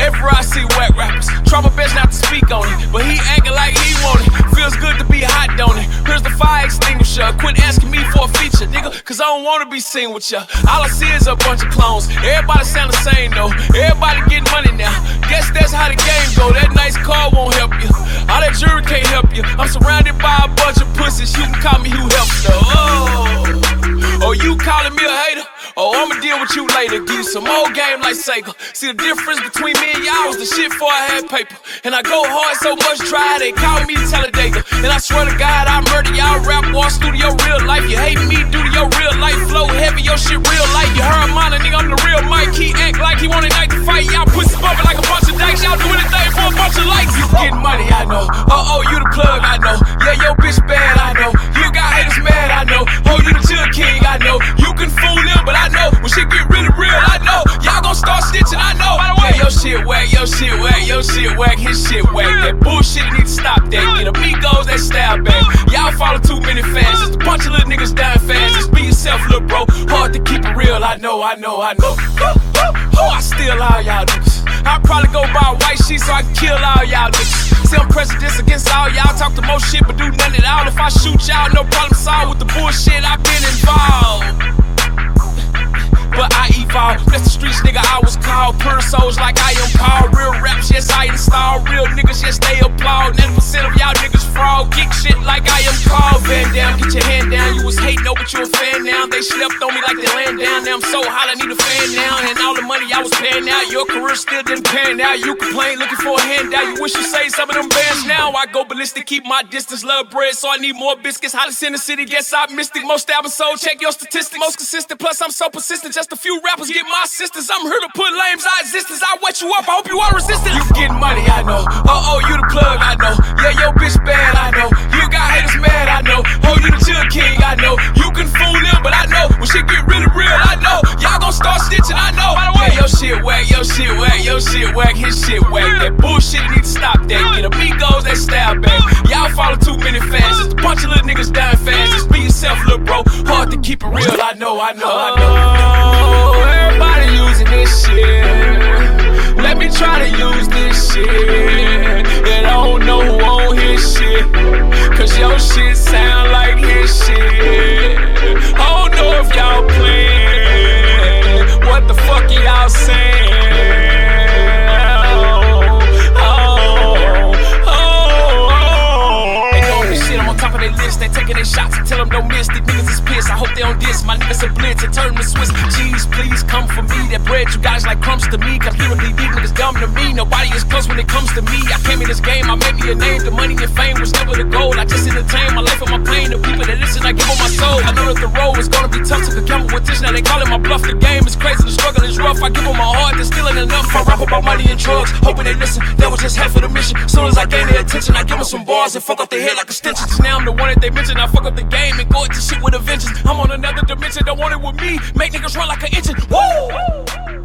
Everywhere I see whack rappers, try my best not to speak on it, but he acting like he want it. Feels good to be hot, don't it? Here's the fire extinguisher. Quit asking me for a feature, nigga, cause I don't wanna be seen with ya. All I see is a bunch of clones. Everybody sound the same though. Everybody getting money now. Guess that's how the game go. That nice car won't help you. All that jewelry can't help you. I'm surrounded by a bunch of pussies. You can call me who helps though. With you later. Give you some old game like Sega. See the difference between me and y'all was the shit before I had paper. And I go hard so much dry, they call me Talladega. And I swear to God, I murder y'all rap war studio real life. You hate me due to your real life flow heavy, your shit real life. You heard mine, nigga, I'm the real Mike. He act like he want a night to fight. Y'all pussy bumping like a bunch of dykes. Y'all do anything for a bunch of likes. You getting money, I know. Oh, oh, you amigos back. Y'all follow too many fans. Just a bunch of little niggas dying fast. Just be yourself, little bro. Hard to keep it real, I know, I know, I know. Oh, I steal all y'all niggas. I'll probably go buy a white sheet so I can kill all y'all niggas. See, I'm prejudice against all y'all. Talk the most shit, but do none at all. If I shoot y'all, no problem solved with the bullshit. I've been involved but I evolve. That's the streets, nigga. I was called pure souls like I am Paul. Real raps, yes, I install. Real niggas, yes, they applaud. 90% No, but you a fan now. They slept on me like they land down. Now I'm so hot, I need a fan now. And all the money I was paying out, your career still didn't pan out. You complain, looking for a handout. You wish you say some of them bands now. I go ballistic, keep my distance, love bread, so I need more biscuits. Hottest in the city, guess I'm mystic. Most albums sold, check your statistics. Most consistent, plus I'm so persistent. Just a few rappers get my assistance. I'm here to put lames out existence. I wet you up, I hope you are resistant. You getting money, I know. Oh, oh, you the plug, I know. Your shit whack, your shit whack, his shit whack. That bullshit need to stop that. Get amigos that style back. Y'all follow too many fans. Just a bunch of little niggas dying fast. Just be yourself, little bro. Hard to keep it real, I know, I know, I know. Oh, everybody using this shit. Let me try to use this shit. And I don't know who on his shit. Cause your shit sound like his shit. I don't know if y'all playing. What the fuck are y'all saying? Blitz and turn to Swiss. Cheese, please come for me. That bread you guys like crumbs to me. Cause literally these niggas dumb to me. Nobody is close when it comes to me. I came in this game, I made me a name. The money and fame was never the goal. I just entertain my life and my pain. The people that listen, I give them my soul. I know that the road is gonna be tough this. Now they calling my bluff. The game is crazy, the struggle is rough. I give them my heart, they're stealing enough. I rap about money and drugs, hoping they listen. That was just half of the mission. Soon as I gain their attention, I give them some bars and fuck up their head like extensions. Now I'm the one that they mention. I fuck up the game and go into shit with a vengeance. I'm on another dimension, don't want it with me. Make niggas run like an engine. Woo!